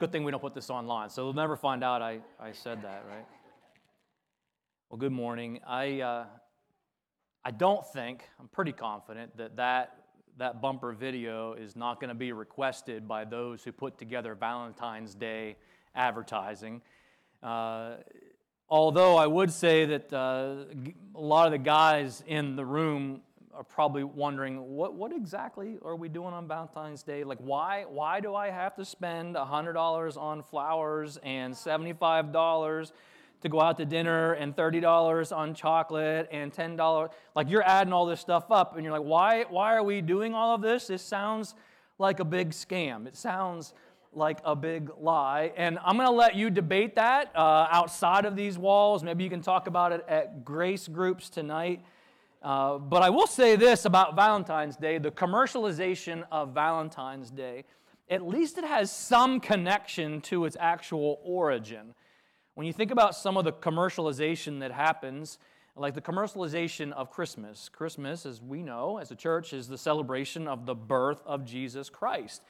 Good thing we don't put this online, so they'll never find out I, I said that, right? Well, good morning. I, uh, I don't think, I'm pretty confident, that that, that bumper video is not going to be requested by those who put together Valentine's Day advertising. Uh, although I would say that uh, a lot of the guys in the room are probably wondering what, what exactly are we doing on Valentine's Day? Like, why, why do I have to spend $100 on flowers and $75 to go out to dinner and $30 on chocolate and $10? Like, you're adding all this stuff up, and you're like, why, why are we doing all of this? This sounds like a big scam. It sounds like a big lie. And I'm going to let you debate that uh, outside of these walls. Maybe you can talk about it at grace groups tonight. Uh, but I will say this about Valentine's Day the commercialization of Valentine's Day, at least it has some connection to its actual origin. When you think about some of the commercialization that happens, like the commercialization of Christmas, Christmas, as we know as a church, is the celebration of the birth of Jesus Christ.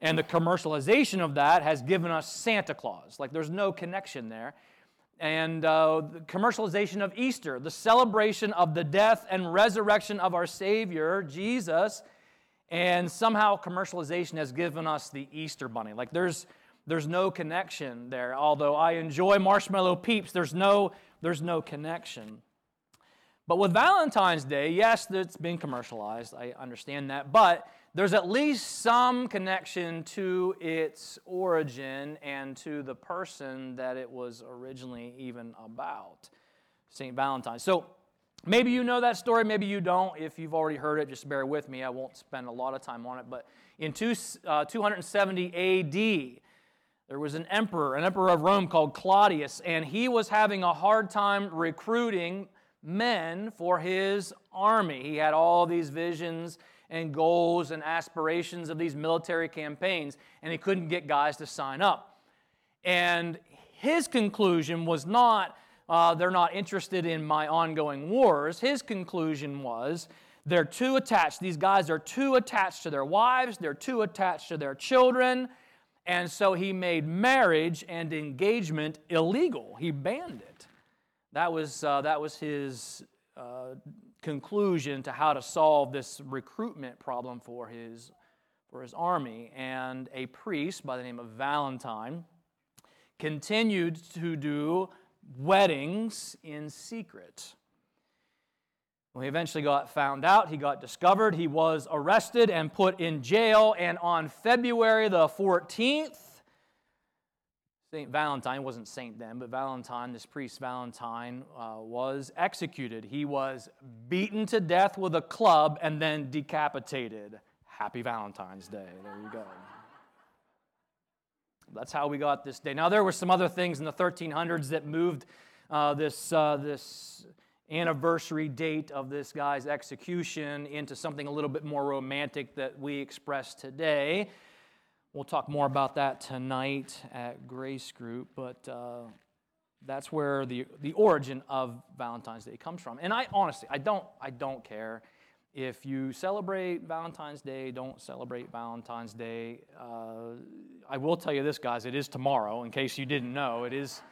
And the commercialization of that has given us Santa Claus. Like there's no connection there and uh, the commercialization of Easter, the celebration of the death and resurrection of our Savior, Jesus, and somehow commercialization has given us the Easter bunny. Like there's there's no connection there. Although I enjoy marshmallow peeps, there's no there's no connection. But with Valentine's Day, yes, it's been commercialized. I understand that, but there's at least some connection to its origin and to the person that it was originally even about, St. Valentine. So maybe you know that story, maybe you don't. If you've already heard it, just bear with me. I won't spend a lot of time on it. But in two, uh, 270 AD, there was an emperor, an emperor of Rome called Claudius, and he was having a hard time recruiting men for his army. He had all these visions and goals and aspirations of these military campaigns, and he couldn't get guys to sign up. And his conclusion was not, uh, they're not interested in my ongoing wars. His conclusion was, they're too attached. These guys are too attached to their wives, they're too attached to their children. And so he made marriage and engagement illegal. He banned it. That was, uh, that was his uh, conclusion to how to solve this recruitment problem for his, for his army. And a priest by the name of Valentine continued to do weddings in secret. When he eventually got found out, he got discovered, he was arrested and put in jail. And on February the 14th, Saint Valentine wasn't saint then, but Valentine, this priest Valentine, uh, was executed. He was beaten to death with a club and then decapitated. Happy Valentine's Day. There you go. That's how we got this day. Now, there were some other things in the 1300s that moved uh, this, uh, this anniversary date of this guy's execution into something a little bit more romantic that we express today. We'll talk more about that tonight at Grace Group, but uh, that's where the, the origin of Valentine's Day comes from. And I honestly, I don't, I don't care if you celebrate Valentine's Day, don't celebrate Valentine's Day. Uh, I will tell you this, guys, it is tomorrow, in case you didn't know. It is,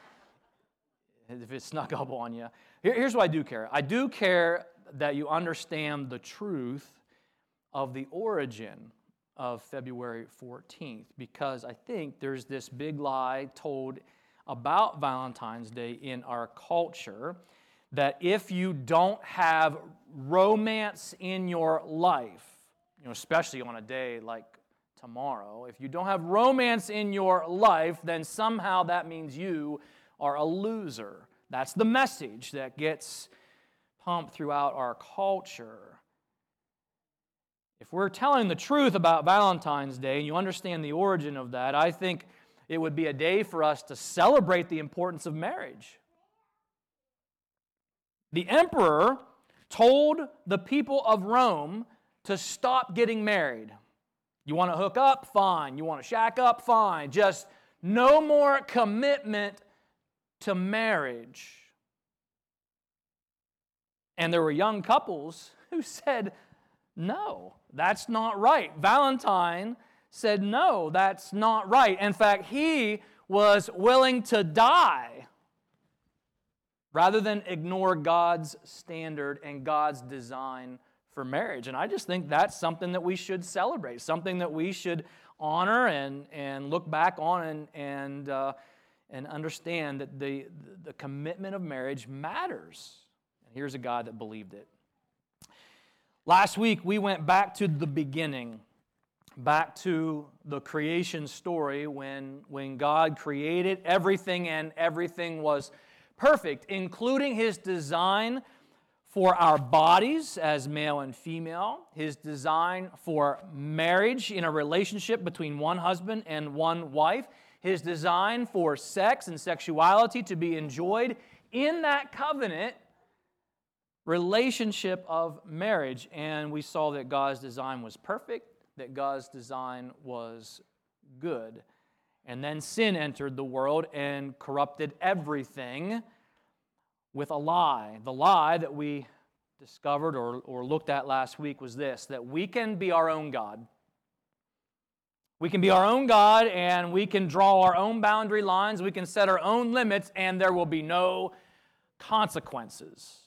if it snuck up on you. Here, here's what I do care I do care that you understand the truth of the origin of February 14th because I think there's this big lie told about Valentine's Day in our culture that if you don't have romance in your life, you know, especially on a day like tomorrow, if you don't have romance in your life, then somehow that means you are a loser. That's the message that gets pumped throughout our culture. If we're telling the truth about Valentine's Day and you understand the origin of that, I think it would be a day for us to celebrate the importance of marriage. The emperor told the people of Rome to stop getting married. You want to hook up? Fine. You want to shack up? Fine. Just no more commitment to marriage. And there were young couples who said, no. That's not right. Valentine said, No, that's not right. In fact, he was willing to die rather than ignore God's standard and God's design for marriage. And I just think that's something that we should celebrate, something that we should honor and, and look back on and, and, uh, and understand that the, the commitment of marriage matters. And here's a God that believed it. Last week, we went back to the beginning, back to the creation story when, when God created everything and everything was perfect, including his design for our bodies as male and female, his design for marriage in a relationship between one husband and one wife, his design for sex and sexuality to be enjoyed in that covenant relationship of marriage. And we saw that God's design was perfect, that God's design was good. And then sin entered the world and corrupted everything with a lie. The lie that we discovered or, or looked at last week was this that we can be our own God. We can be our own God and we can draw our own boundary lines, we can set our own limits, and there will be no consequences.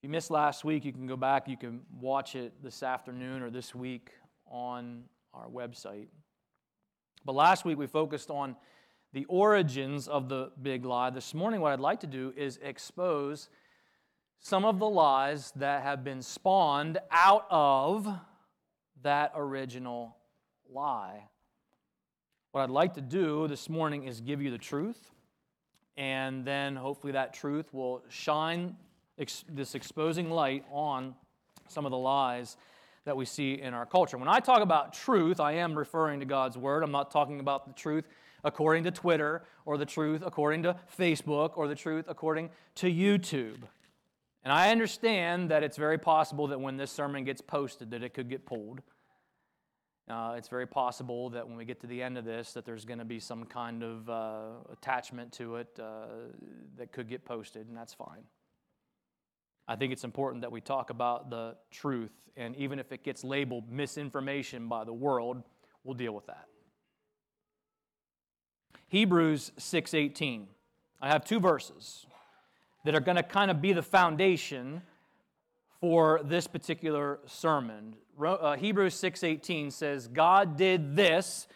If you missed last week, you can go back, you can watch it this afternoon or this week on our website. But last week we focused on the origins of the big lie. This morning, what I'd like to do is expose some of the lies that have been spawned out of that original lie. What I'd like to do this morning is give you the truth, and then hopefully that truth will shine ex- this exposing light on some of the lies that we see in our culture. When I talk about truth, I am referring to God's Word. I'm not talking about the truth according to Twitter, or the truth according to Facebook, or the truth according to YouTube. And I understand that it's very possible that when this sermon gets posted that it could get pulled. Uh, it's very possible that when we get to the end of this that there's going to be some kind of uh, attachment to it uh, that could get posted, and that's fine. I think it's important that we talk about the truth, and even if it gets labeled misinformation by the world, we'll deal with that. Hebrews 6:18. I have two verses that are going to kind of be the foundation for this particular sermon. Uh, Hebrews 6:18 says, "God did this."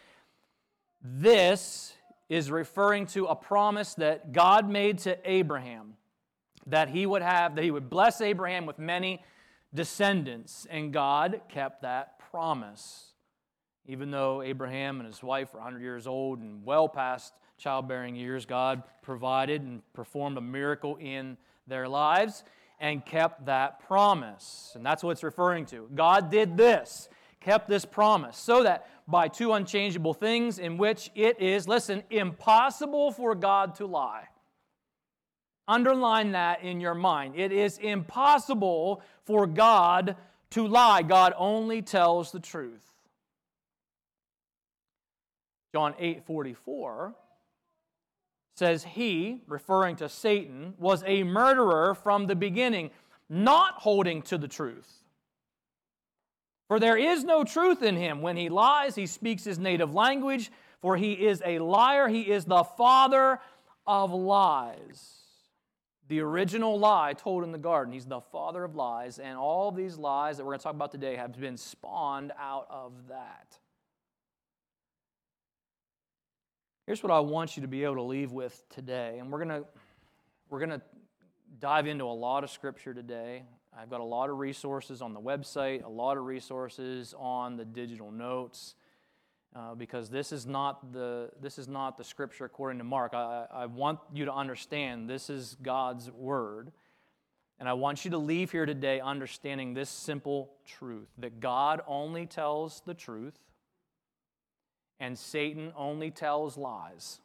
This is referring to a promise that God made to Abraham that he would have that he would bless Abraham with many descendants, and God kept that promise. Even though Abraham and his wife were 100 years old and well past childbearing years, God provided and performed a miracle in their lives and kept that promise. And that's what it's referring to. God did this, kept this promise, so that by two unchangeable things in which it is, listen, impossible for God to lie. Underline that in your mind. It is impossible for God to lie. God only tells the truth. John 8 44 says, He, referring to Satan, was a murderer from the beginning, not holding to the truth. For there is no truth in him. When he lies, he speaks his native language, for he is a liar. He is the father of lies. The original lie told in the garden. He's the father of lies, and all these lies that we're going to talk about today have been spawned out of that. Here's what I want you to be able to leave with today. And we're going to we're going to dive into a lot of scripture today. I've got a lot of resources on the website, a lot of resources on the digital notes. Uh, because this is not the this is not the scripture according to Mark. I, I want you to understand this is God's word, and I want you to leave here today understanding this simple truth that God only tells the truth, and Satan only tells lies.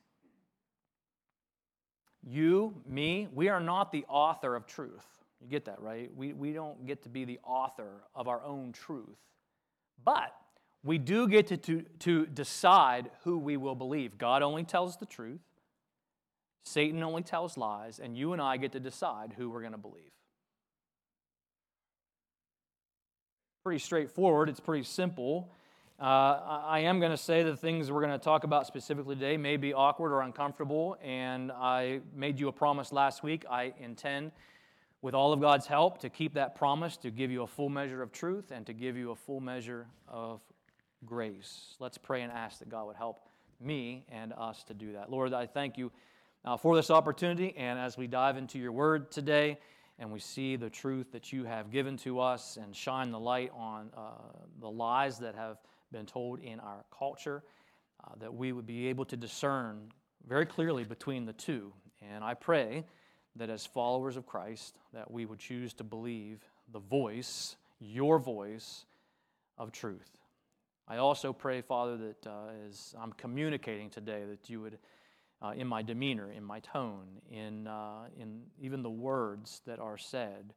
You, me, we are not the author of truth. You get that, right? We, we don't get to be the author of our own truth. But we do get to, to, to decide who we will believe. God only tells the truth, Satan only tells lies, and you and I get to decide who we're going to believe. pretty straightforward, it's pretty simple. Uh, I am going to say the things we're going to talk about specifically today may be awkward or uncomfortable, and I made you a promise last week. I intend, with all of God's help, to keep that promise, to give you a full measure of truth, and to give you a full measure of grace. Let's pray and ask that God would help me and us to do that. Lord, I thank you uh, for this opportunity, and as we dive into your word today, and we see the truth that you have given to us and shine the light on uh, the lies that have been told in our culture, uh, that we would be able to discern very clearly between the two. And I pray that as followers of Christ, that we would choose to believe the voice, your voice, of truth. I also pray, Father, that uh, as I'm communicating today, that you would, uh, in my demeanor, in my tone, in, uh, in even the words that are said,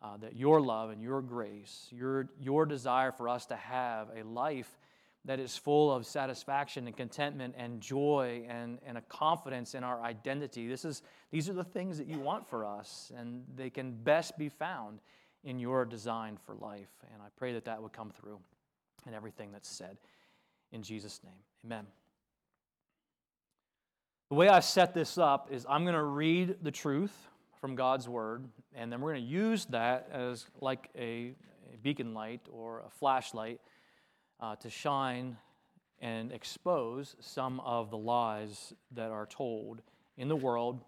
uh, that your love and your grace, your, your desire for us to have a life that is full of satisfaction and contentment and joy and, and a confidence in our identity. This is, these are the things that you want for us, and they can best be found in your design for life. And I pray that that would come through in everything that's said. In Jesus' name, amen. The way I set this up is I'm going to read the truth from God's Word, and then we're going to use that as like a, a beacon light or a flashlight uh, to shine and expose some of the lies that are told in the world,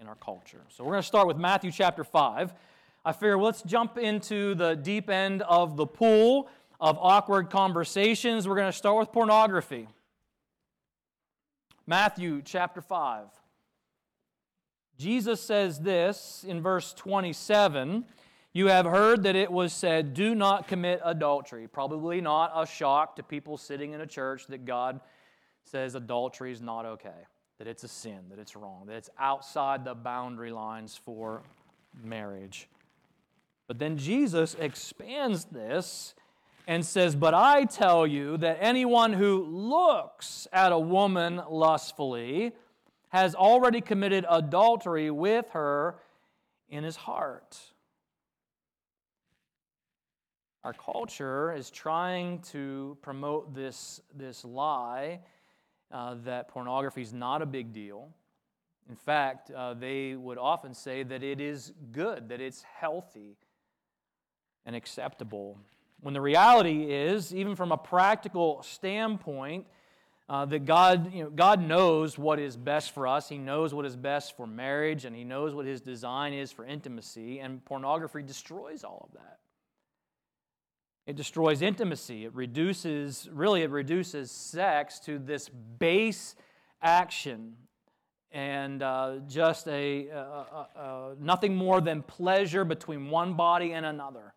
in our culture. So we're going to start with Matthew chapter 5. I figure let's jump into the deep end of the pool of awkward conversations. We're going to start with pornography. Matthew chapter 5. Jesus says this in verse 27 You have heard that it was said, Do not commit adultery. Probably not a shock to people sitting in a church that God says adultery is not okay, that it's a sin, that it's wrong, that it's outside the boundary lines for marriage. But then Jesus expands this and says, But I tell you that anyone who looks at a woman lustfully, has already committed adultery with her in his heart. Our culture is trying to promote this, this lie uh, that pornography is not a big deal. In fact, uh, they would often say that it is good, that it's healthy and acceptable. When the reality is, even from a practical standpoint, uh, that God, you know, God knows what is best for us. He knows what is best for marriage, and He knows what His design is for intimacy, and pornography destroys all of that. It destroys intimacy. It reduces, really, it reduces sex to this base action and uh, just a, nothing more than pleasure between one body and another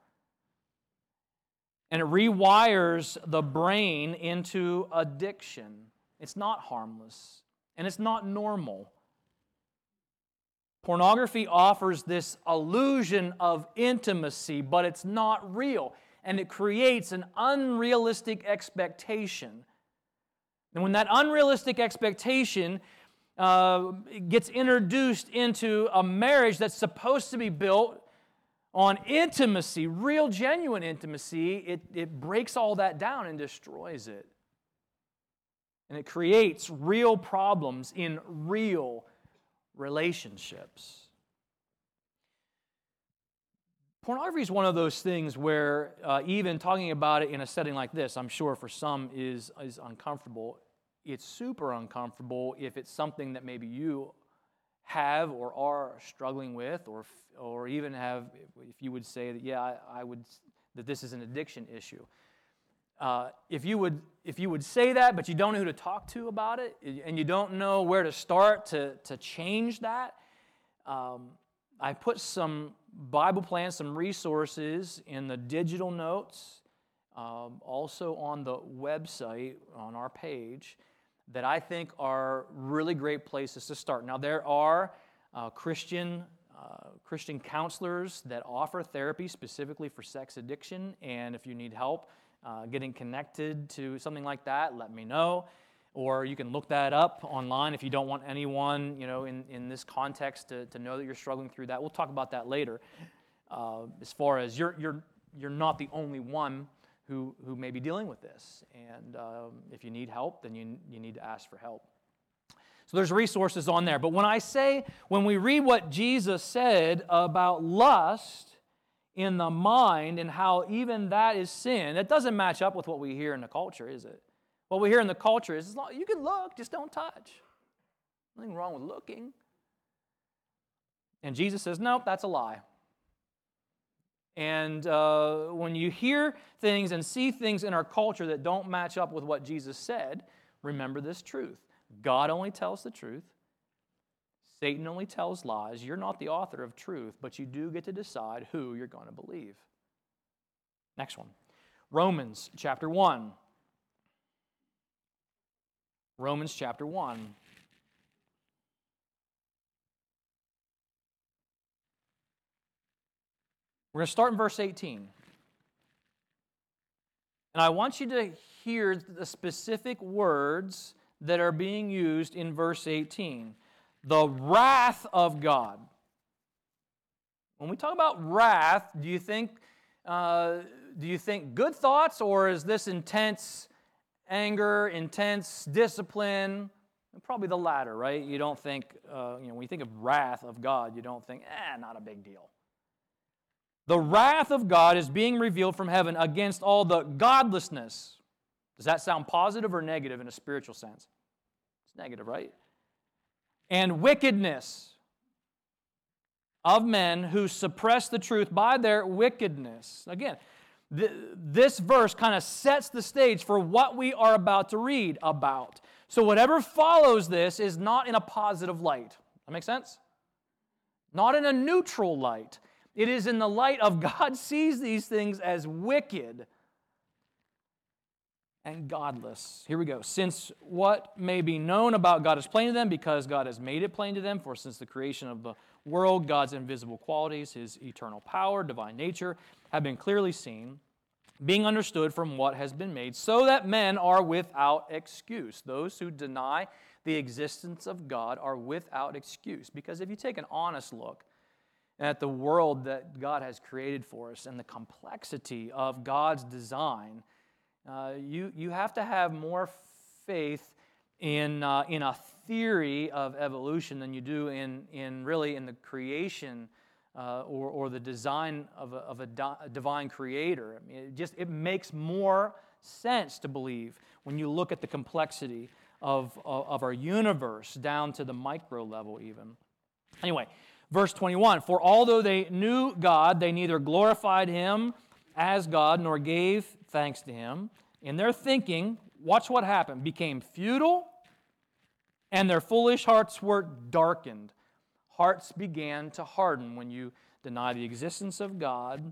and it rewires the brain into addiction. It's not harmless and it's not normal. Pornography offers this illusion of intimacy, but it's not real. And it creates an unrealistic expectation. And when that unrealistic expectation uh, gets introduced into a marriage that's supposed to be built on intimacy, real, genuine intimacy, it, it breaks all that down and destroys it. And it creates real problems in real relationships. Pornography is one of those things where, uh, even talking about it in a setting like this, I'm sure for some is, is uncomfortable. It's super uncomfortable if it's something that maybe you have or are struggling with, or, or even have, if you would say that, yeah, I, I would, that this is an addiction issue. Uh, if, you would, if you would say that, but you don't know who to talk to about it, and you don't know where to start to, to change that, um, I put some Bible plans, some resources in the digital notes, um, also on the website, on our page that I think are really great places to start. Now, there are uh, Christian, uh, Christian counselors that offer therapy specifically for sex addiction, and if you need help uh, getting connected to something like that, let me know. Or you can look that up online if you don't want anyone, you know, in, in this context to, to know that you're struggling through that. We'll talk about that later. Uh, as far as you're, you're you're not the only one who, who may be dealing with this. And um, if you need help, then you, you need to ask for help. So there's resources on there. But when I say, when we read what Jesus said about lust in the mind and how even that is sin, that doesn't match up with what we hear in the culture, is it? What we hear in the culture is you can look, just don't touch. Nothing wrong with looking. And Jesus says, nope, that's a lie. And uh, when you hear things and see things in our culture that don't match up with what Jesus said, remember this truth God only tells the truth. Satan only tells lies. You're not the author of truth, but you do get to decide who you're going to believe. Next one Romans chapter 1. Romans chapter 1. We're going to start in verse 18. And I want you to hear the specific words that are being used in verse 18 the wrath of God. When we talk about wrath, do you think, uh, do you think good thoughts, or is this intense anger, intense discipline? Probably the latter, right? You don't think, uh, you know, when you think of wrath of God, you don't think, eh, not a big deal. The wrath of God is being revealed from heaven against all the godlessness. Does that sound positive or negative in a spiritual sense? It's negative, right? And wickedness of men who suppress the truth by their wickedness. Again, th- this verse kind of sets the stage for what we are about to read about. So, whatever follows this is not in a positive light. That makes sense? Not in a neutral light. It is in the light of God sees these things as wicked and godless. Here we go. Since what may be known about God is plain to them, because God has made it plain to them, for since the creation of the world, God's invisible qualities, his eternal power, divine nature, have been clearly seen, being understood from what has been made, so that men are without excuse. Those who deny the existence of God are without excuse. Because if you take an honest look, at the world that God has created for us and the complexity of God's design, uh, you, you have to have more faith in, uh, in a theory of evolution than you do in, in really in the creation uh, or, or the design of a, of a, di- a divine creator. I mean, it just it makes more sense to believe when you look at the complexity of, of, of our universe down to the micro level even. Anyway, Verse 21 For although they knew God, they neither glorified him as God nor gave thanks to him. In their thinking, watch what happened, became futile, and their foolish hearts were darkened. Hearts began to harden when you deny the existence of God.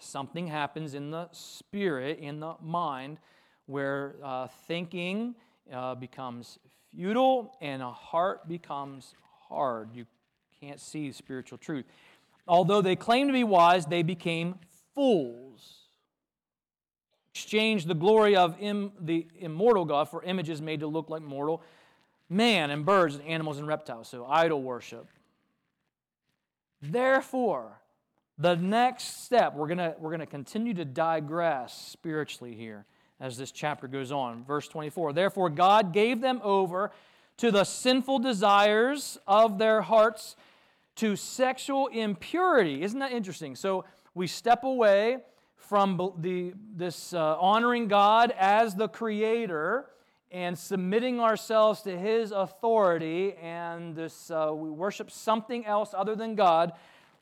Something happens in the spirit, in the mind, where uh, thinking uh, becomes futile and a heart becomes hard. You can't see spiritual truth. Although they claimed to be wise, they became fools. Exchanged the glory of Im, the immortal God for images made to look like mortal man and birds and animals and reptiles. So, idol worship. Therefore, the next step, we're going we're going to continue to digress spiritually here as this chapter goes on. Verse 24 Therefore, God gave them over to the sinful desires of their hearts to sexual impurity. Isn't that interesting? So we step away from the, this uh, honoring God as the creator and submitting ourselves to his authority, and this, uh, we worship something else other than God.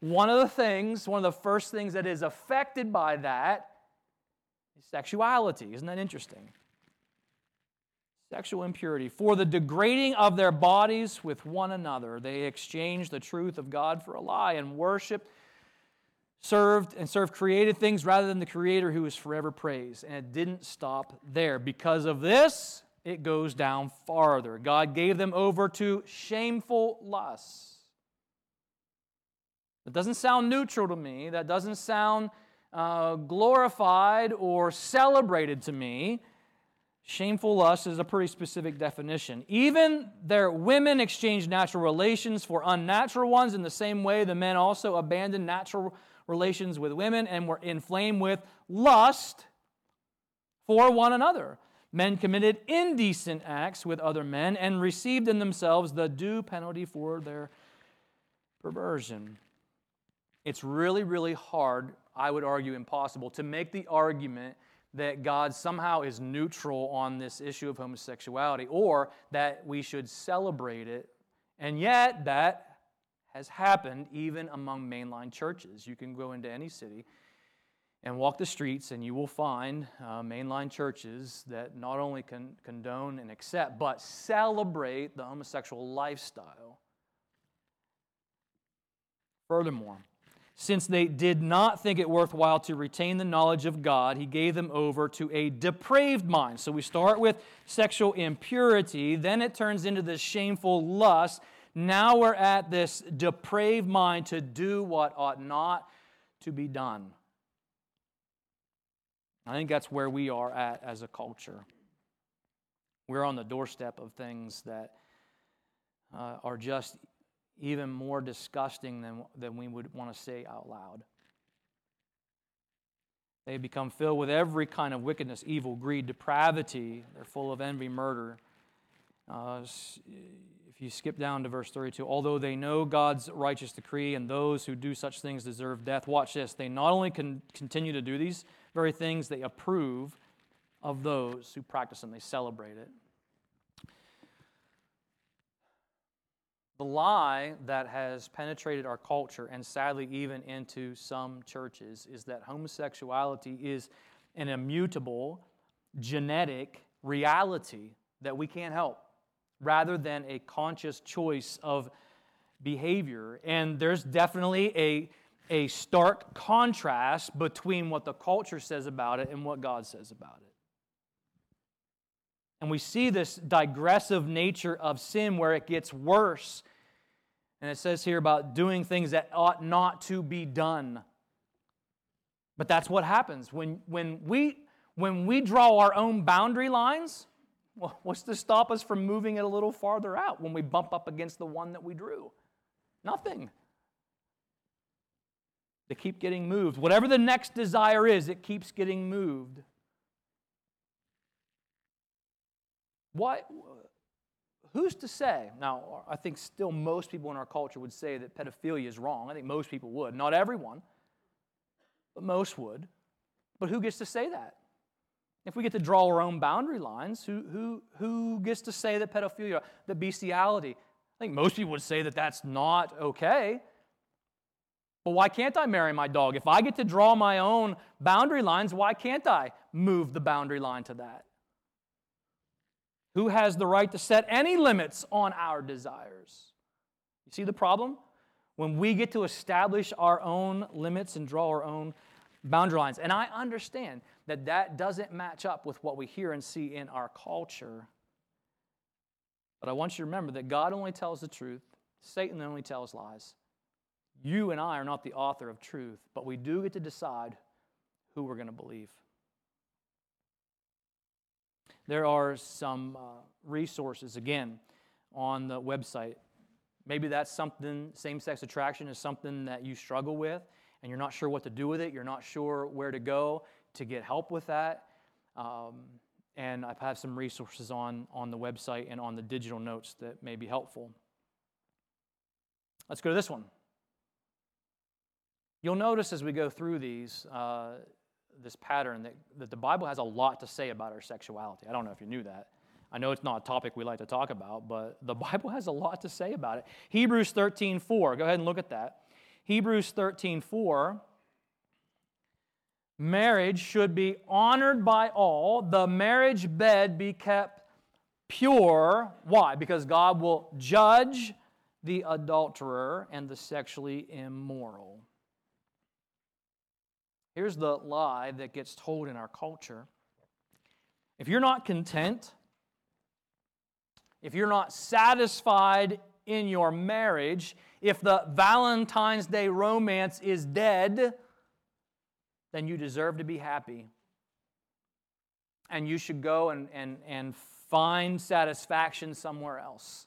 One of the things, one of the first things that is affected by that is sexuality. Isn't that interesting? Sexual impurity, for the degrading of their bodies with one another. They exchanged the truth of God for a lie and worshiped, served, and served created things rather than the Creator who is forever praised. And it didn't stop there. Because of this, it goes down farther. God gave them over to shameful lusts. That doesn't sound neutral to me. That doesn't sound uh, glorified or celebrated to me. Shameful lust is a pretty specific definition. Even their women exchanged natural relations for unnatural ones in the same way the men also abandoned natural relations with women and were inflamed with lust for one another. Men committed indecent acts with other men and received in themselves the due penalty for their perversion. It's really, really hard, I would argue impossible, to make the argument that God somehow is neutral on this issue of homosexuality or that we should celebrate it. And yet, that has happened even among mainline churches. You can go into any city and walk the streets, and you will find uh, mainline churches that not only can condone and accept, but celebrate the homosexual lifestyle. Furthermore, since they did not think it worthwhile to retain the knowledge of God, he gave them over to a depraved mind. So we start with sexual impurity, then it turns into this shameful lust. Now we're at this depraved mind to do what ought not to be done. I think that's where we are at as a culture. We're on the doorstep of things that uh, are just even more disgusting than, than we would want to say out loud. They become filled with every kind of wickedness, evil, greed, depravity. They're full of envy, murder. Uh, if you skip down to verse 32, although they know God's righteous decree and those who do such things deserve death, watch this. They not only can continue to do these very things, they approve of those who practice them, they celebrate it. The lie that has penetrated our culture and sadly even into some churches is that homosexuality is an immutable genetic reality that we can't help rather than a conscious choice of behavior. And there's definitely a, a stark contrast between what the culture says about it and what God says about it. And we see this digressive nature of sin where it gets worse. And it says here about doing things that ought not to be done. But that's what happens. When, when, we, when we draw our own boundary lines, well, what's to stop us from moving it a little farther out when we bump up against the one that we drew? Nothing. They keep getting moved. Whatever the next desire is, it keeps getting moved. What, who's to say? Now, I think still most people in our culture would say that pedophilia is wrong. I think most people would. Not everyone, but most would. But who gets to say that? If we get to draw our own boundary lines, who, who, who gets to say that pedophilia, that bestiality? I think most people would say that that's not okay. But why can't I marry my dog? If I get to draw my own boundary lines, why can't I move the boundary line to that? Who has the right to set any limits on our desires? You see the problem? When we get to establish our own limits and draw our own boundary lines. And I understand that that doesn't match up with what we hear and see in our culture. But I want you to remember that God only tells the truth, Satan only tells lies. You and I are not the author of truth, but we do get to decide who we're going to believe. There are some uh, resources, again, on the website. Maybe that's something, same sex attraction is something that you struggle with and you're not sure what to do with it. You're not sure where to go to get help with that. Um, and I have some resources on, on the website and on the digital notes that may be helpful. Let's go to this one. You'll notice as we go through these, uh, this pattern that, that the Bible has a lot to say about our sexuality. I don't know if you knew that. I know it's not a topic we like to talk about, but the Bible has a lot to say about it. Hebrews 13 4. Go ahead and look at that. Hebrews 13 4. Marriage should be honored by all, the marriage bed be kept pure. Why? Because God will judge the adulterer and the sexually immoral. Here's the lie that gets told in our culture. If you're not content, if you're not satisfied in your marriage, if the Valentine's Day romance is dead, then you deserve to be happy. And you should go and, and, and find satisfaction somewhere else.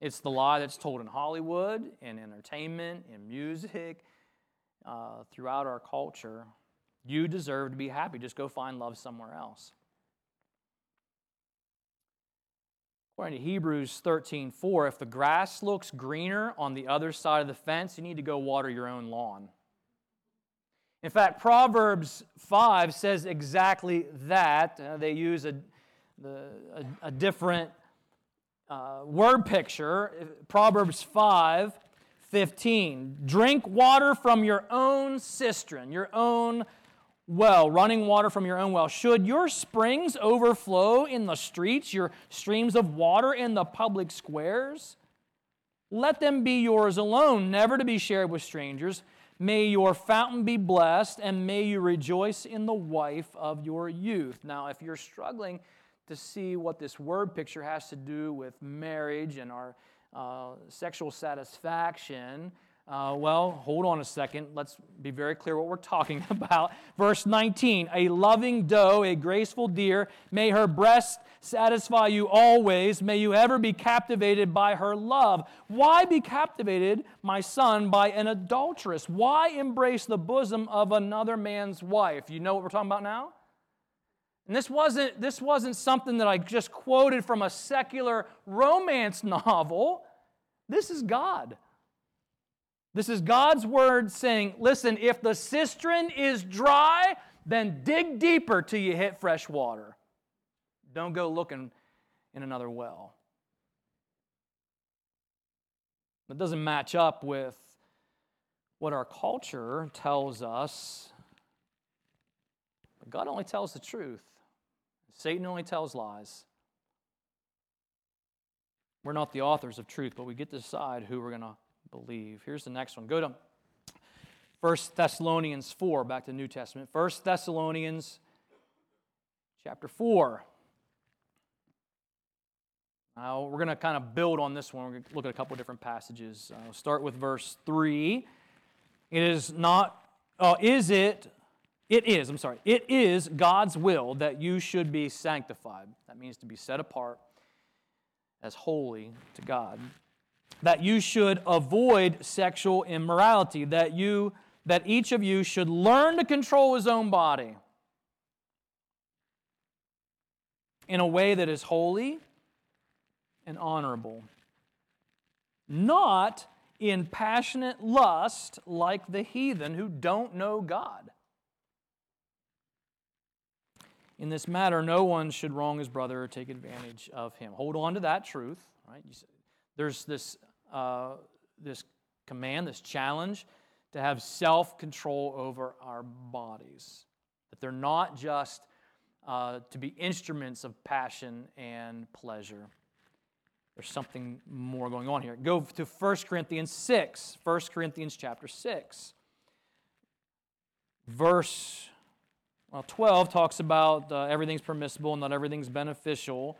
It's the lie that's told in Hollywood, in entertainment, in music, uh, throughout our culture, you deserve to be happy. Just go find love somewhere else. According to Hebrews 13 4, if the grass looks greener on the other side of the fence, you need to go water your own lawn. In fact, Proverbs 5 says exactly that. Uh, they use a, a, a different uh, word picture. Proverbs 5 15. Drink water from your own cistern, your own well, running water from your own well. Should your springs overflow in the streets, your streams of water in the public squares? Let them be yours alone, never to be shared with strangers. May your fountain be blessed, and may you rejoice in the wife of your youth. Now, if you're struggling to see what this word picture has to do with marriage and our uh, sexual satisfaction, uh, well, hold on a second. Let's be very clear what we're talking about. Verse 19 A loving doe, a graceful deer, may her breast satisfy you always. May you ever be captivated by her love. Why be captivated, my son, by an adulteress? Why embrace the bosom of another man's wife? You know what we're talking about now? And this wasn't, this wasn't something that I just quoted from a secular romance novel. This is God. This is God's word saying, listen, if the cistern is dry, then dig deeper till you hit fresh water. Don't go looking in another well. It doesn't match up with what our culture tells us. But God only tells the truth, Satan only tells lies. We're not the authors of truth, but we get to decide who we're going to believe. Here's the next one. Go to 1 Thessalonians 4, back to the New Testament. 1 Thessalonians chapter 4. Now, we're going to kind of build on this one. We're going to look at a couple of different passages. Uh, start with verse 3. It is not, uh, is it, it is, I'm sorry, it is God's will that you should be sanctified. That means to be set apart as holy to God that you should avoid sexual immorality, that you that each of you should learn to control his own body in a way that is holy and honorable, not in passionate lust like the heathen who don't know God. In this matter, no one should wrong his brother or take advantage of him. Hold on to that truth. Right? There's this uh, this command, this challenge, to have self control over our bodies. That they're not just uh, to be instruments of passion and pleasure. There's something more going on here. Go to 1 Corinthians 6. 1 Corinthians chapter 6. Verse well, 12 talks about uh, everything's permissible and not everything's beneficial.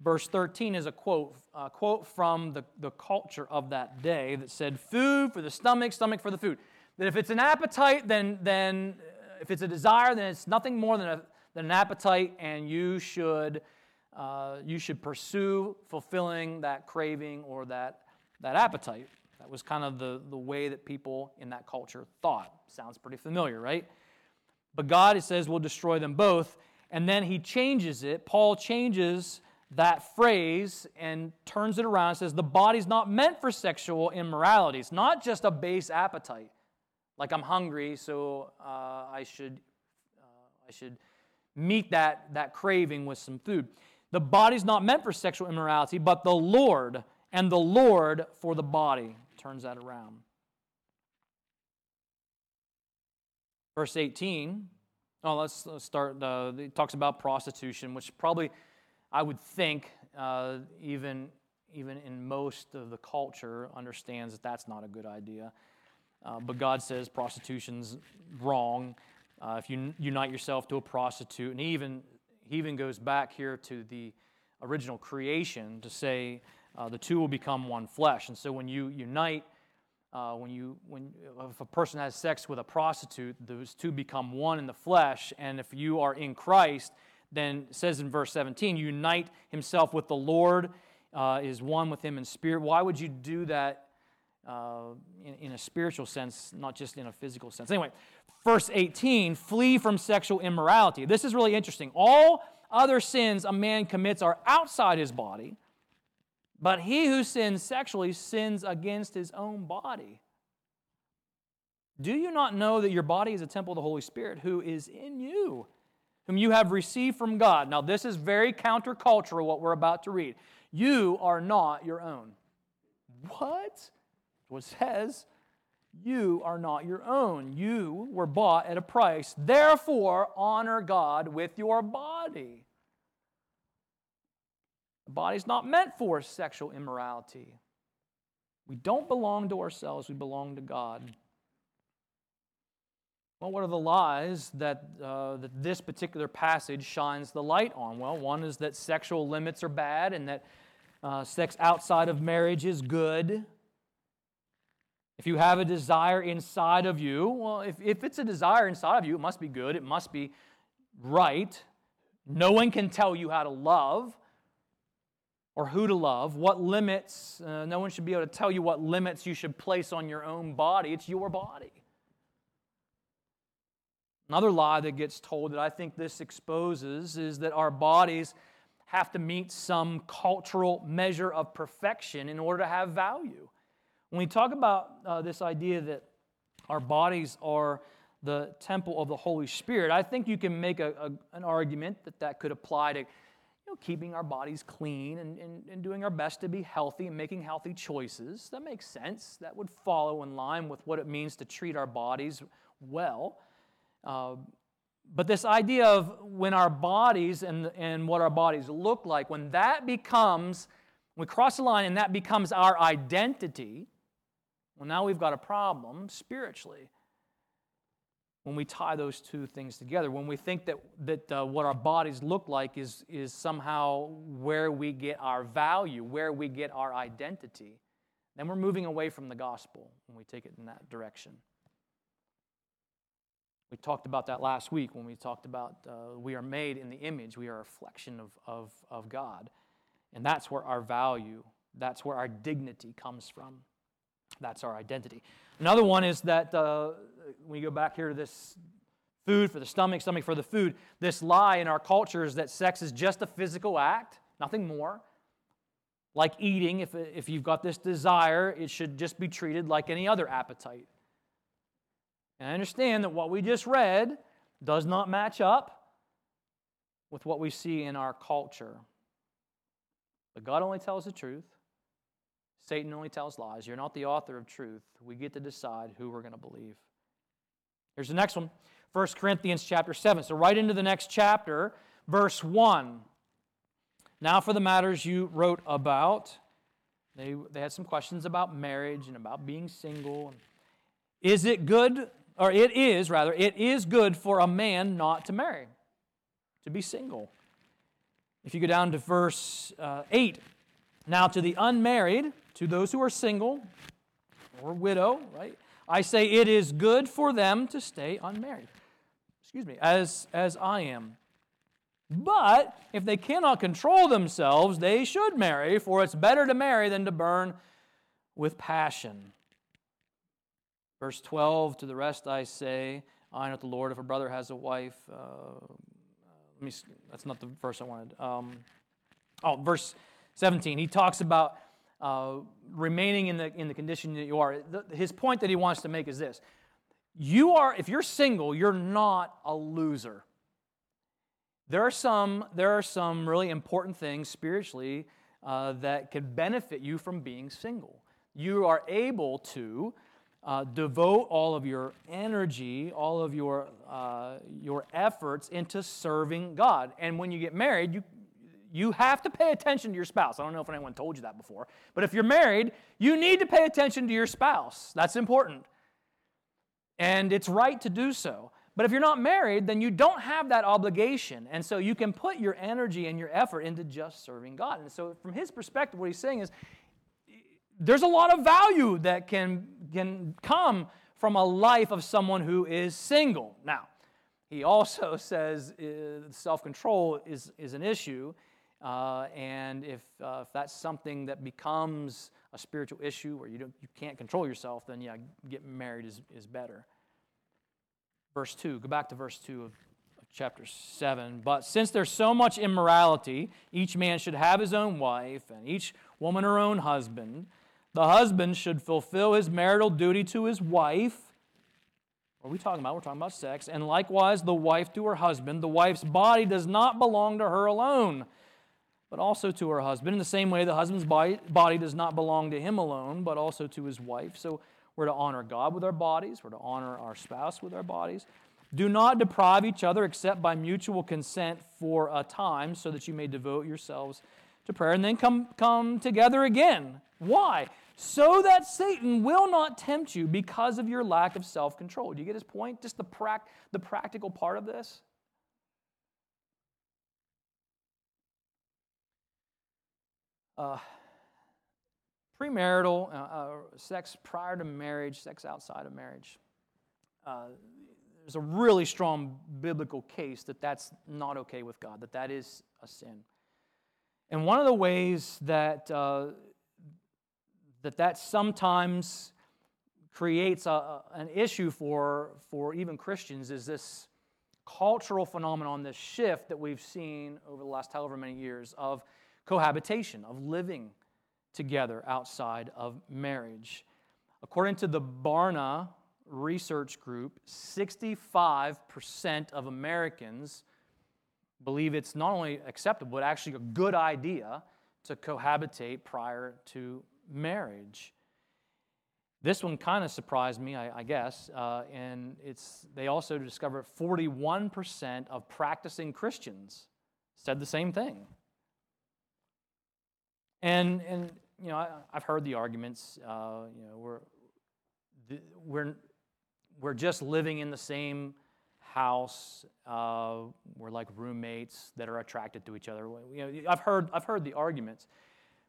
Verse 13 is a quote, a quote from the, the culture of that day that said, Food for the stomach, stomach for the food. That if it's an appetite, then, then uh, if it's a desire, then it's nothing more than, a, than an appetite, and you should, uh, you should pursue fulfilling that craving or that, that appetite. That was kind of the, the way that people in that culture thought. Sounds pretty familiar, right? But God, it says, will destroy them both. And then he changes it. Paul changes that phrase and turns it around and says the body's not meant for sexual immorality. It's not just a base appetite, like I'm hungry, so uh, I should uh, I should meet that that craving with some food. The body's not meant for sexual immorality, but the Lord and the Lord for the body turns that around. Verse 18. Oh, let's, let's start. Uh, it talks about prostitution, which probably I would think uh, even, even in most of the culture understands that that's not a good idea. Uh, but God says prostitution's wrong. Uh, if you unite yourself to a prostitute, and he even, he even goes back here to the original creation to say uh, the two will become one flesh. And so when you unite, uh, when you when if a person has sex with a prostitute, those two become one in the flesh. And if you are in Christ, then says in verse 17, unite himself with the Lord, uh, is one with him in spirit. Why would you do that uh, in, in a spiritual sense, not just in a physical sense. Anyway, verse 18 flee from sexual immorality. This is really interesting. All other sins a man commits are outside his body, but he who sins sexually sins against his own body. Do you not know that your body is a temple of the Holy Spirit who is in you, whom you have received from God? Now, this is very countercultural, what we're about to read. You are not your own. What? What says, you are not your own. You were bought at a price. Therefore, honor God with your body. The body's not meant for sexual immorality. We don't belong to ourselves, we belong to God. Well, what are the lies that, uh, that this particular passage shines the light on? Well, one is that sexual limits are bad and that uh, sex outside of marriage is good. If you have a desire inside of you, well, if, if it's a desire inside of you, it must be good, it must be right. No one can tell you how to love or who to love, what limits, uh, no one should be able to tell you what limits you should place on your own body. It's your body. Another lie that gets told that I think this exposes is that our bodies have to meet some cultural measure of perfection in order to have value. When we talk about uh, this idea that our bodies are the temple of the Holy Spirit, I think you can make a, a, an argument that that could apply to know, keeping our bodies clean and, and, and doing our best to be healthy and making healthy choices. That makes sense. That would follow in line with what it means to treat our bodies well. Uh, but this idea of when our bodies and, and what our bodies look like, when that becomes, we cross the line and that becomes our identity, well, now we've got a problem spiritually when we tie those two things together. When we think that, that uh, what our bodies look like is, is somehow where we get our value, where we get our identity, then we're moving away from the gospel when we take it in that direction. We talked about that last week when we talked about uh, we are made in the image, we are a reflection of, of, of God. And that's where our value, that's where our dignity comes from. That's our identity. Another one is that uh, when you go back here to this food for the stomach, stomach for the food, this lie in our culture is that sex is just a physical act, nothing more. Like eating, if, if you've got this desire, it should just be treated like any other appetite. And I understand that what we just read does not match up with what we see in our culture. But God only tells the truth. Satan only tells lies. You're not the author of truth. We get to decide who we're going to believe. Here's the next one 1 Corinthians chapter 7. So, right into the next chapter, verse 1. Now, for the matters you wrote about, they, they had some questions about marriage and about being single. Is it good, or it is rather, it is good for a man not to marry, to be single. If you go down to verse uh, 8, now to the unmarried, to those who are single or widow, right? I say it is good for them to stay unmarried. Excuse me, as, as I am. But if they cannot control themselves, they should marry, for it's better to marry than to burn with passion. Verse 12, to the rest I say, I know the Lord, if a brother has a wife, uh, let me, that's not the verse I wanted. Um, oh, verse 17, he talks about uh, remaining in the, in the condition that you are. The, his point that he wants to make is this you are, if you're single, you're not a loser. There are some, there are some really important things spiritually uh, that can benefit you from being single. You are able to uh, devote all of your energy, all of your, uh, your efforts into serving God. And when you get married, you, you have to pay attention to your spouse. I don't know if anyone told you that before, but if you're married, you need to pay attention to your spouse. That's important. And it's right to do so. But if you're not married, then you don't have that obligation. And so you can put your energy and your effort into just serving God. And so, from his perspective, what he's saying is there's a lot of value that can, can come from a life of someone who is single. Now, he also says uh, self control is, is an issue Uh, and if, uh, if that's something that becomes a spiritual issue where you, don't, you can't control yourself, then yeah, getting married is, is better. Verse 2, go back to verse 2 of, of chapter 7. But since there's so much immorality, each man should have his own wife, and each woman her own husband. The husband should fulfill his marital duty to his wife. What are we talking about? We're talking about sex. And likewise, the wife to her husband. The wife's body does not belong to her alone but also to her husband. In the same way, the husband's body, does not belong to him alone, but also to his wife. So we're to honor God with our bodies, we're to honor our spouse with our bodies. Do not deprive each other except by mutual consent for a time, so that you may devote yourselves to prayer and then come, come together again. Why? So that Satan will not tempt you because of your lack of self control. Do you get his point? Just the, prac- the practical part of this? Uh, premarital uh, uh, sex prior to marriage, sex outside of marriage. Uh, there's a really strong biblical case that that's not okay with God, that that is a sin. And one of the ways that uh, that, that sometimes creates a, an issue for, for even Christians is this cultural phenomenon, this shift that we've seen over the last however many years of cohabitation, of living together outside of marriage. According to the Barna Research Group, 65% of Americans believe it's not only acceptable, but actually a good idea to cohabitate prior to marriage. This one kind of surprised me, I, I guess, uh, and it's, they also discovered 41% of practicing Christians said the same thing. And, and you know, I, have heard the arguments, uh, you know, we're, we're, we're just living in the same house. Uh, we're like roommates that are attracted to each other. You know, I've heard, I've heard the arguments.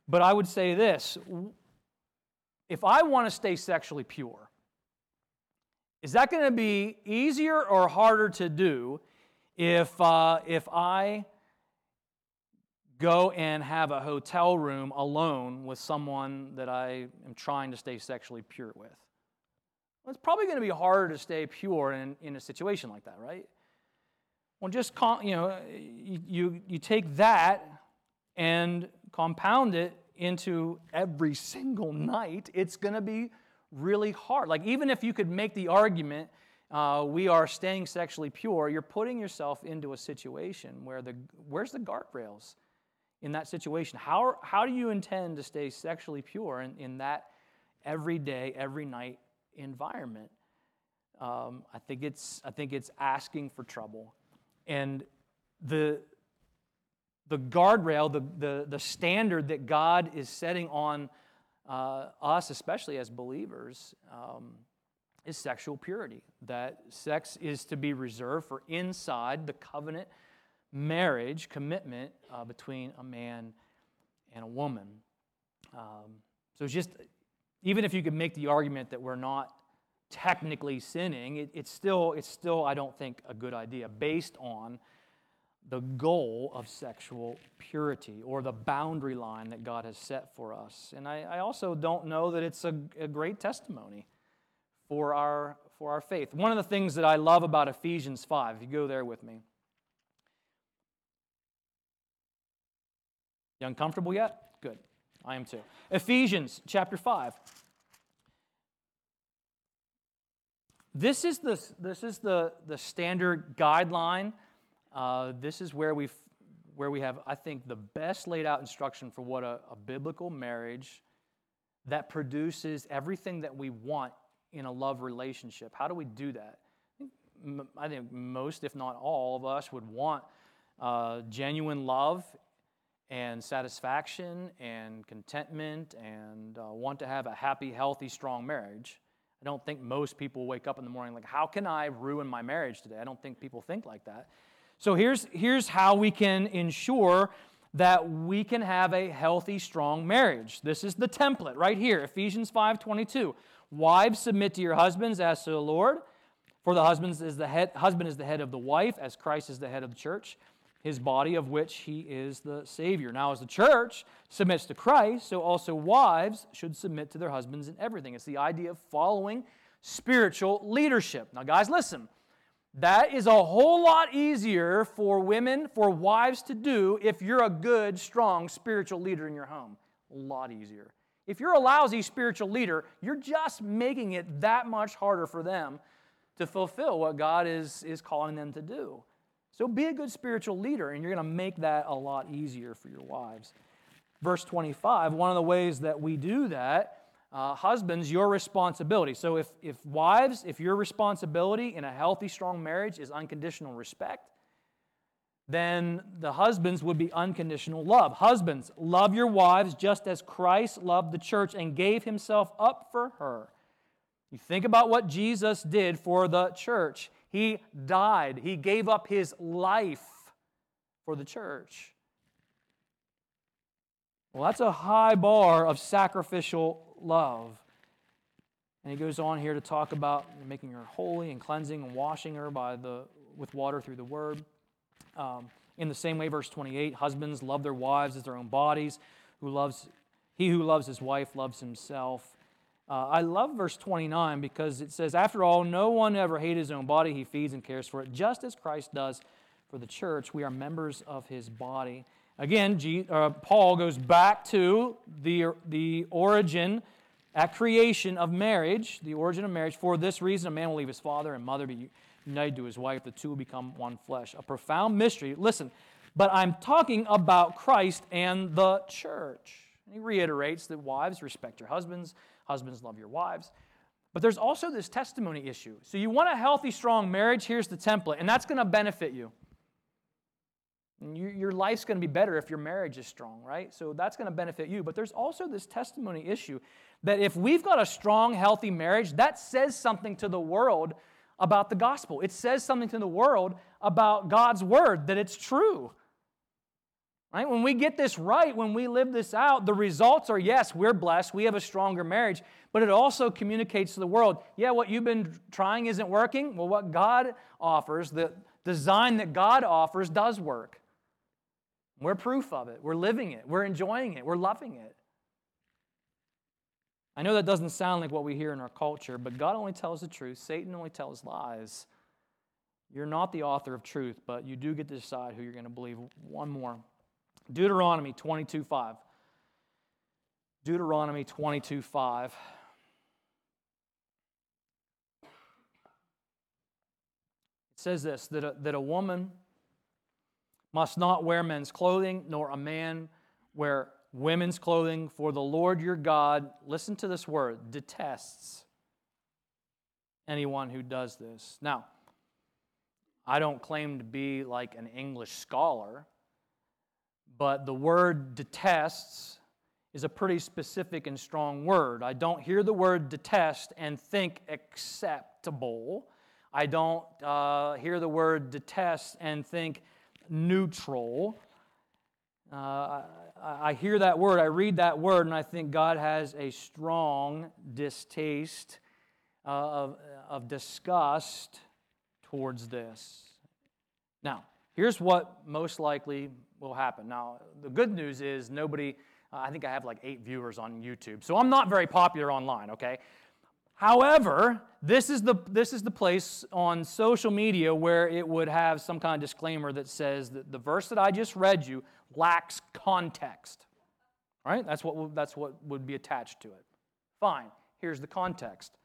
But I would say this if I want to stay sexually pure, is that going to be easier or harder to do if, uh, if I go and have a hotel room alone with someone that I am trying to stay sexually pure with. Well, it's probably going to be harder to stay pure in, in a situation like that, right? Well, just, you know, you, you take that and compound it into every single night, it's going to be really hard. Like, even if you could make the argument, uh, we are staying sexually pure, you're putting yourself into a situation where the, where's the guardrails? In that situation? How, how do you intend to stay sexually pure in, in that everyday, every night environment? Um, I, think it's, I think it's asking for trouble. And the, the guardrail, the, the, the standard that God is setting on uh, us, especially as believers, um, is sexual purity. That sex is to be reserved for inside the covenant marriage commitment uh, between a man and a woman. Um, so it's just, even if you could make the argument that we're not technically sinning, it, it's, still, it's still, I don't think, a good idea based on the goal of sexual purity or the boundary line that God has set for us. And I, I also don't know that it's a, a great testimony for our, for our faith. One of the things that I love about Ephesians 5, if you go there with me, You uncomfortable yet? Good. I am too. Ephesians chapter 5. This is the, this is the, the standard guideline. Uh, this is where, we where we have, I think, the best laid out instruction for what a, a biblical marriage that produces everything that we want in a love relationship. How do we do that? I think most, if not all, of us would want uh, genuine love and satisfaction and contentment and uh, want to have a happy, healthy, strong marriage. I don't think most people wake up in the morning like, how can I ruin my marriage today? I don't think people think like that. So here's, here's how we can ensure that we can have a healthy, strong marriage. This is the template right here, Ephesians 5:22. Wives, submit to your husbands as to the Lord, for the husband is the head, husband is the head of the wife, as Christ is the head of the church his body of which he is the Savior. Now, as the church submits to Christ, so also wives should submit to their husbands in everything. It's the idea of following spiritual leadership. Now, guys, listen. That is a whole lot easier for women, for wives to do if you're a good, strong spiritual leader in your home. A lot easier. If you're a lousy spiritual leader, you're just making it that much harder for them to fulfill what God is, is calling them to do. So be a good spiritual leader, and you're going to make that a lot easier for your wives. Verse 25, one of the ways that we do that, uh, husbands, your responsibility. So if, if wives, if your responsibility in a healthy, strong marriage is unconditional respect, then the husbands would be unconditional love. Husbands, love your wives just as Christ loved the church and gave himself up for her. You think about what Jesus did for the church. He died, He gave up His life for the church. Well, that's a high bar of sacrificial love. And he goes on here to talk about making her holy and cleansing and washing her by the, with water through the word. Um, in the same way, verse 28 husbands love their wives as their own bodies. Who loves, he who loves his wife loves himself. Uh, I love verse 29 because it says, After all, no one ever hates his own body. He feeds and cares for it, just as Christ does for the church. We are members of his body. Again, G, uh, Paul goes back to the, the origin at creation of marriage, the origin of marriage. For this reason, a man will leave his father and mother, be united to his wife. The two will become one flesh. A profound mystery. Listen, but I'm talking about Christ and the church. And he reiterates that wives respect your husbands Husbands, love your wives. But there's also this testimony issue. So you want a healthy, strong marriage, here's the template, and that's going to benefit you. Your life's going to be better if your marriage is strong, right? So that's going to benefit you. But there's also this testimony issue that if we've got a strong, healthy marriage, that says something to the world about the gospel. It says something to the world about God's word, that it's true. Right? When we get this right, when we live this out, the results are yes, we're blessed, we have a stronger marriage, but it also communicates to the world, yeah, what you've been trying isn't working. Well, what God offers, the design that God offers, does work. We're proof of it. We're living it. We're enjoying it. We're loving it. I know that doesn't sound like what we hear in our culture, but God only tells the truth. Satan only tells lies. You're not the author of truth, but you do get to decide who you're going to believe. One more. Deuteronomy 22 5. Deuteronomy 22 5. It says this that a, that a woman must not wear men's clothing, nor a man wear women's clothing, for the Lord your God, listen to this word, detests anyone who does this. Now, I don't claim to be like an English scholar but the word detests is a pretty specific and strong word. I don't hear the word detest and think acceptable. I don't uh, hear the word detest and think neutral. Uh, I, I hear that word, I read that word, and I think God has a strong distaste uh, of, of disgust towards this. Now, here's what most likely will happen. Now, the good news is nobody, uh, I think I have like eight viewers on YouTube, so I'm not very popular online, okay? However, this is the, this is the place on social media where it would have some kind of disclaimer that says that the verse that I just read you lacks context. Right? That's what, that's what would be attached to it. Fine. Here's the context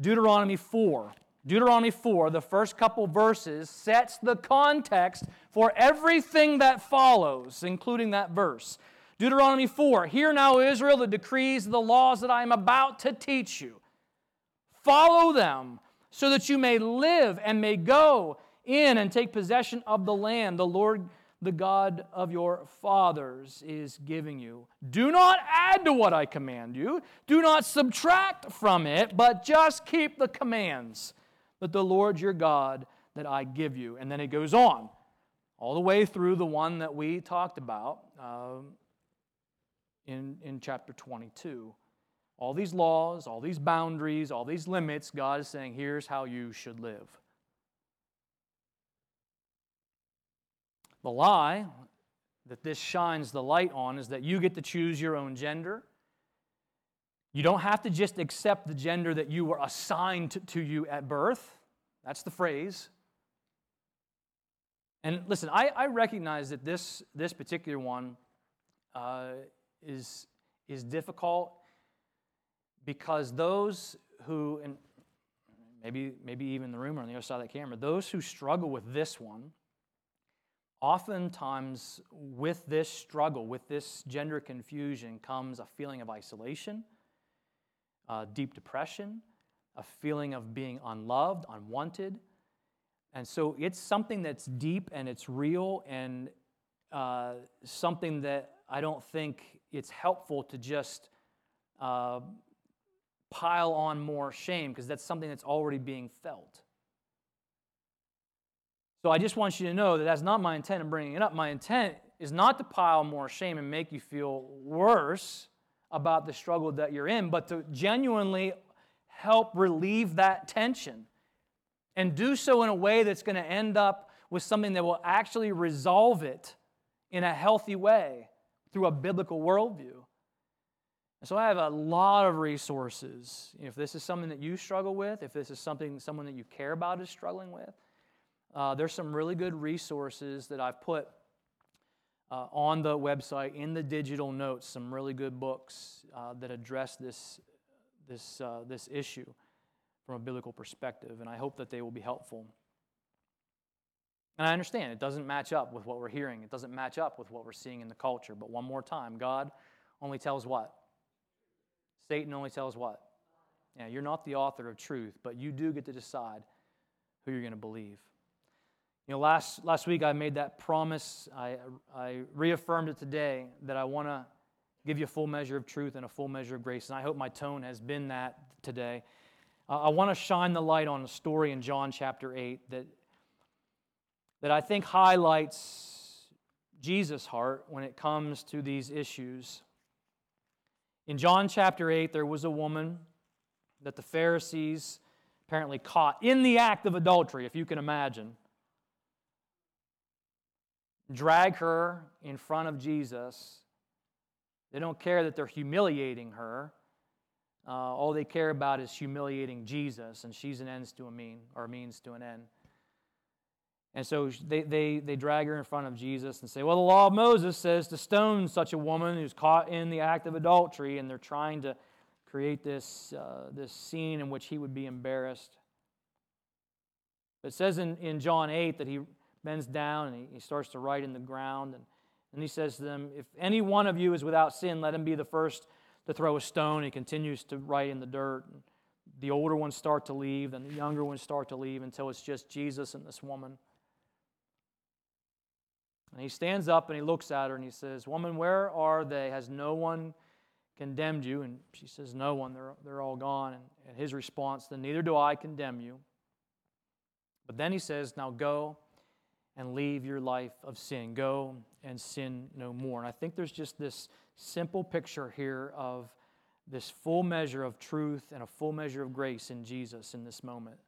Deuteronomy 4, Deuteronomy 4, the first couple verses, sets the context for everything that follows, including that verse. Deuteronomy 4 Hear now, Israel, the decrees, the laws that I am about to teach you. Follow them so that you may live and may go in and take possession of the land the Lord, the God of your fathers, is giving you. Do not add to what I command you, do not subtract from it, but just keep the commands but the Lord your God that I give you. And then it goes on, all the way through the one that we talked about um, in, in chapter 22. All these laws, all these boundaries, all these limits, God is saying, here's how you should live. The lie that this shines the light on is that you get to choose your own gender. You don't have to just accept the gender that you were assigned to, to you at birth. That's the phrase. And listen, I, I recognize that this, this particular one uh, is, is difficult because those who, and maybe, maybe even the room or on the other side of the camera, those who struggle with this one, oftentimes with this struggle, with this gender confusion, comes a feeling of isolation, uh, deep depression, a feeling of being unloved, unwanted. And so it's something that's deep and it's real and uh, something that I don't think it's helpful to just uh, pile on more shame because that's something that's already being felt. So I just want you to know that that's not my intent in bringing it up. My intent is not to pile more shame and make you feel worse about the struggle that you're in, but to genuinely help relieve that tension and do so in a way that's going to end up with something that will actually resolve it in a healthy way through a biblical worldview. So I have a lot of resources. If this is something that you struggle with, if this is something someone that you care about is struggling with, uh, there's some really good resources that I've put uh, on the website in the digital notes. Some really good books uh, that address this this uh, this issue from a biblical perspective, and I hope that they will be helpful. And I understand it doesn't match up with what we're hearing. It doesn't match up with what we're seeing in the culture. But one more time, God only tells what Satan only tells what? Yeah, you're not the author of truth, but you do get to decide who you're going to believe. You know, last, last week I made that promise. I, I reaffirmed it today that I want to give you a full measure of truth and a full measure of grace. And I hope my tone has been that today. Uh, I want to shine the light on a story in John chapter 8 that, that I think highlights Jesus' heart when it comes to these issues. In John chapter 8, there was a woman that the Pharisees apparently caught in the act of adultery, if you can imagine. Drag her in front of Jesus. They don't care that they're humiliating her. Uh, all they care about is humiliating Jesus, and she's an ends to a mean, or means to an end. And so they, they, they drag her in front of Jesus and say, Well, the law of Moses says to stone such a woman who's caught in the act of adultery. And they're trying to create this, uh, this scene in which he would be embarrassed. It says in, in John 8 that he bends down and he, starts to write in the ground. And, and he says to them, If any one of you is without sin, let him be the first to throw a stone. He continues to write in the dirt. And the older ones start to leave, and the younger ones start to leave until it's just Jesus and this woman. And he stands up and he looks at her and he says, Woman, where are they? Has no one condemned you? And she says, No one. They're, they're all gone. And, and his response, Then neither do I condemn you. But then he says, Now go and leave your life of sin. Go and sin no more. And I think there's just this simple picture here of this full measure of truth and a full measure of grace in Jesus in this moment.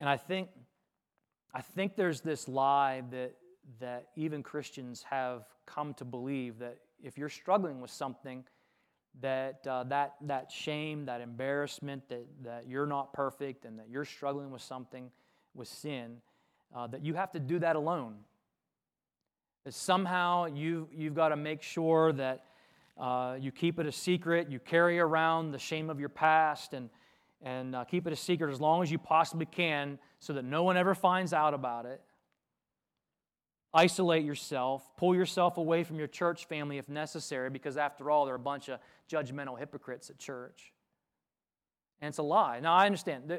And I think I think there's this lie that, that even Christians have come to believe that if you're struggling with something, that, uh, that, that shame, that embarrassment, that, that you're not perfect and that you're struggling with something, with sin, uh, that you have to do that alone. That somehow you, you've got to make sure that uh, you keep it a secret, you carry around the shame of your past, and, and uh, keep it a secret as long as you possibly can so that no one ever finds out about it. Isolate yourself, pull yourself away from your church family if necessary, because after all, they're a bunch of judgmental hypocrites at church. And it's a lie. Now, I understand.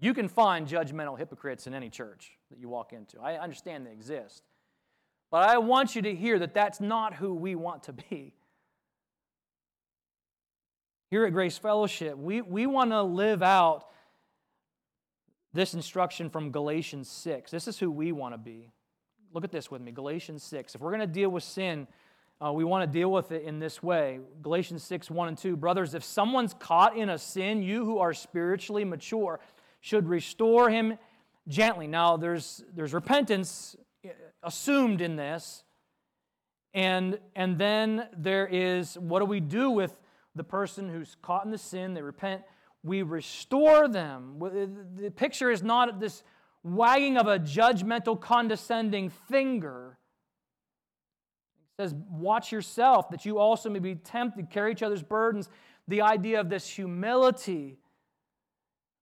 You can find judgmental hypocrites in any church that you walk into. I understand they exist. But I want you to hear that that's not who we want to be. Here at Grace Fellowship, we, we want to live out this instruction from Galatians 6. This is who we want to be. Look at this with me Galatians 6. If we're going to deal with sin, uh, we want to deal with it in this way. Galatians 6, 1 and 2. Brothers, if someone's caught in a sin, you who are spiritually mature should restore him gently. Now, there's, there's repentance assumed in this. And, and then there is what do we do with the person who's caught in the sin? They repent. We restore them. The picture is not this wagging of a judgmental, condescending finger. It says, Watch yourself that you also may be tempted, carry each other's burdens. The idea of this humility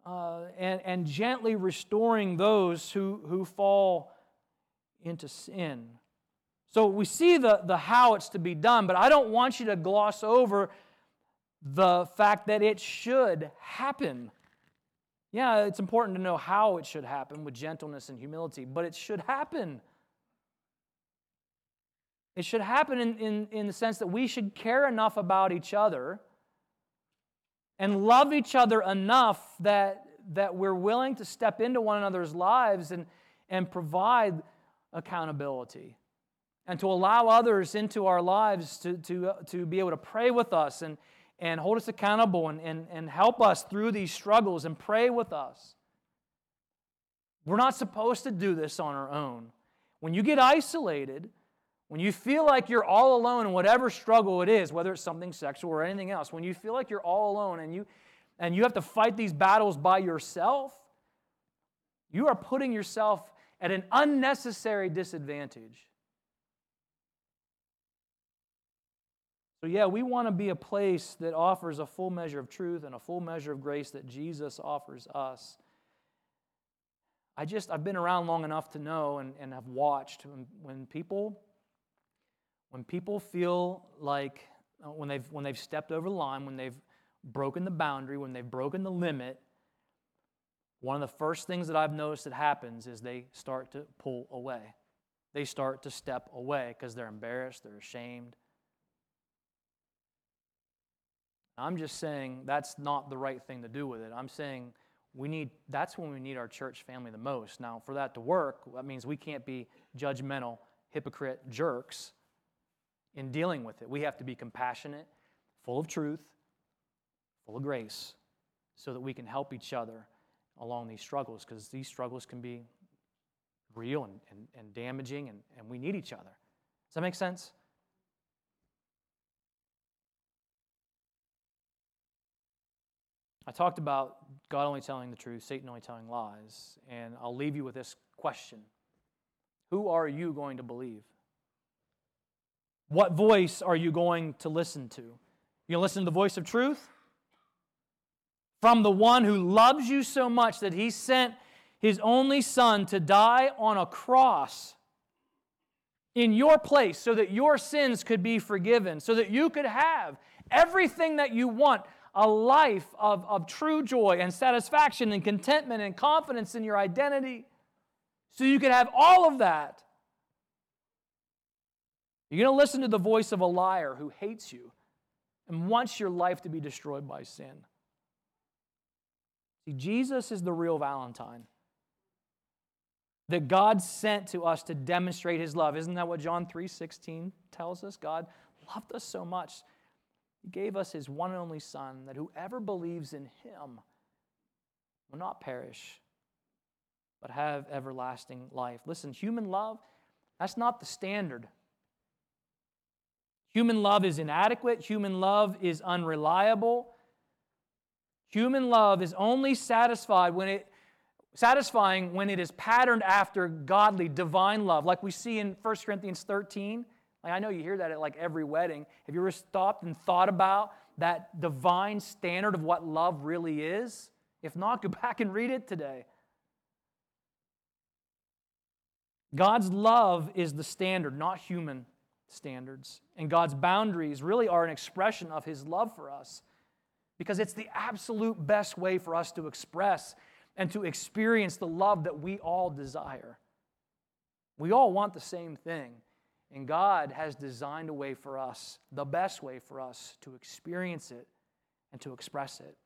uh, and, and gently restoring those who, who fall into sin. So we see the, the how it's to be done, but I don't want you to gloss over the fact that it should happen. Yeah, it's important to know how it should happen with gentleness and humility, but it should happen. It should happen in, in, in the sense that we should care enough about each other and love each other enough that, that we're willing to step into one another's lives and, and provide accountability and to allow others into our lives to, to, to be able to pray with us and, and hold us accountable and, and, and help us through these struggles and pray with us. We're not supposed to do this on our own. When you get isolated, when you feel like you're all alone in whatever struggle it is, whether it's something sexual or anything else, when you feel like you're all alone and you, and you have to fight these battles by yourself, you are putting yourself at an unnecessary disadvantage. So, yeah, we want to be a place that offers a full measure of truth and a full measure of grace that Jesus offers us. I just, I've been around long enough to know and, and have watched when, when people when people feel like uh, when they've, when they've stepped over the line, when they've broken the boundary, when they've broken the limit, one of the first things that I've noticed that happens is they start to pull away. They start to step away because they're embarrassed, they're ashamed. I'm just saying that's not the right thing to do with it. I'm saying we need that's when we need our church family the most. Now, for that to work, that means we can't be judgmental, hypocrite jerks in dealing with it. We have to be compassionate, full of truth, full of grace, so that we can help each other along these struggles, because these struggles can be real and, and, and damaging, and, and we need each other. Does that make sense? I talked about God only telling the truth, Satan only telling lies, and I'll leave you with this question Who are you going to believe? What voice are you going to listen to? You listen to the voice of truth? From the one who loves you so much that he sent his only son to die on a cross in your place so that your sins could be forgiven, so that you could have everything that you want a life of, of true joy and satisfaction and contentment and confidence in your identity. So you could have all of that you're going to listen to the voice of a liar who hates you and wants your life to be destroyed by sin. See, Jesus is the real Valentine that God sent to us to demonstrate his love. Isn't that what John 3:16 tells us? God loved us so much. He gave us his one and only son that whoever believes in him will not perish but have everlasting life. Listen, human love, that's not the standard Human love is inadequate. Human love is unreliable. Human love is only satisfied when it satisfying when it is patterned after godly divine love. Like we see in 1 corinthians 13 like i know you hear that at like every wedding. Have you ever stopped and thought about that divine standard of what love really is? If not go back and read it today. God's love is the standard not human standards. And God's boundaries really are an expression of His love for us because it's the absolute best way for us to express and to experience the love that we all desire. We all want the same thing. And God has designed a way for us, the best way for us to experience it and to express it.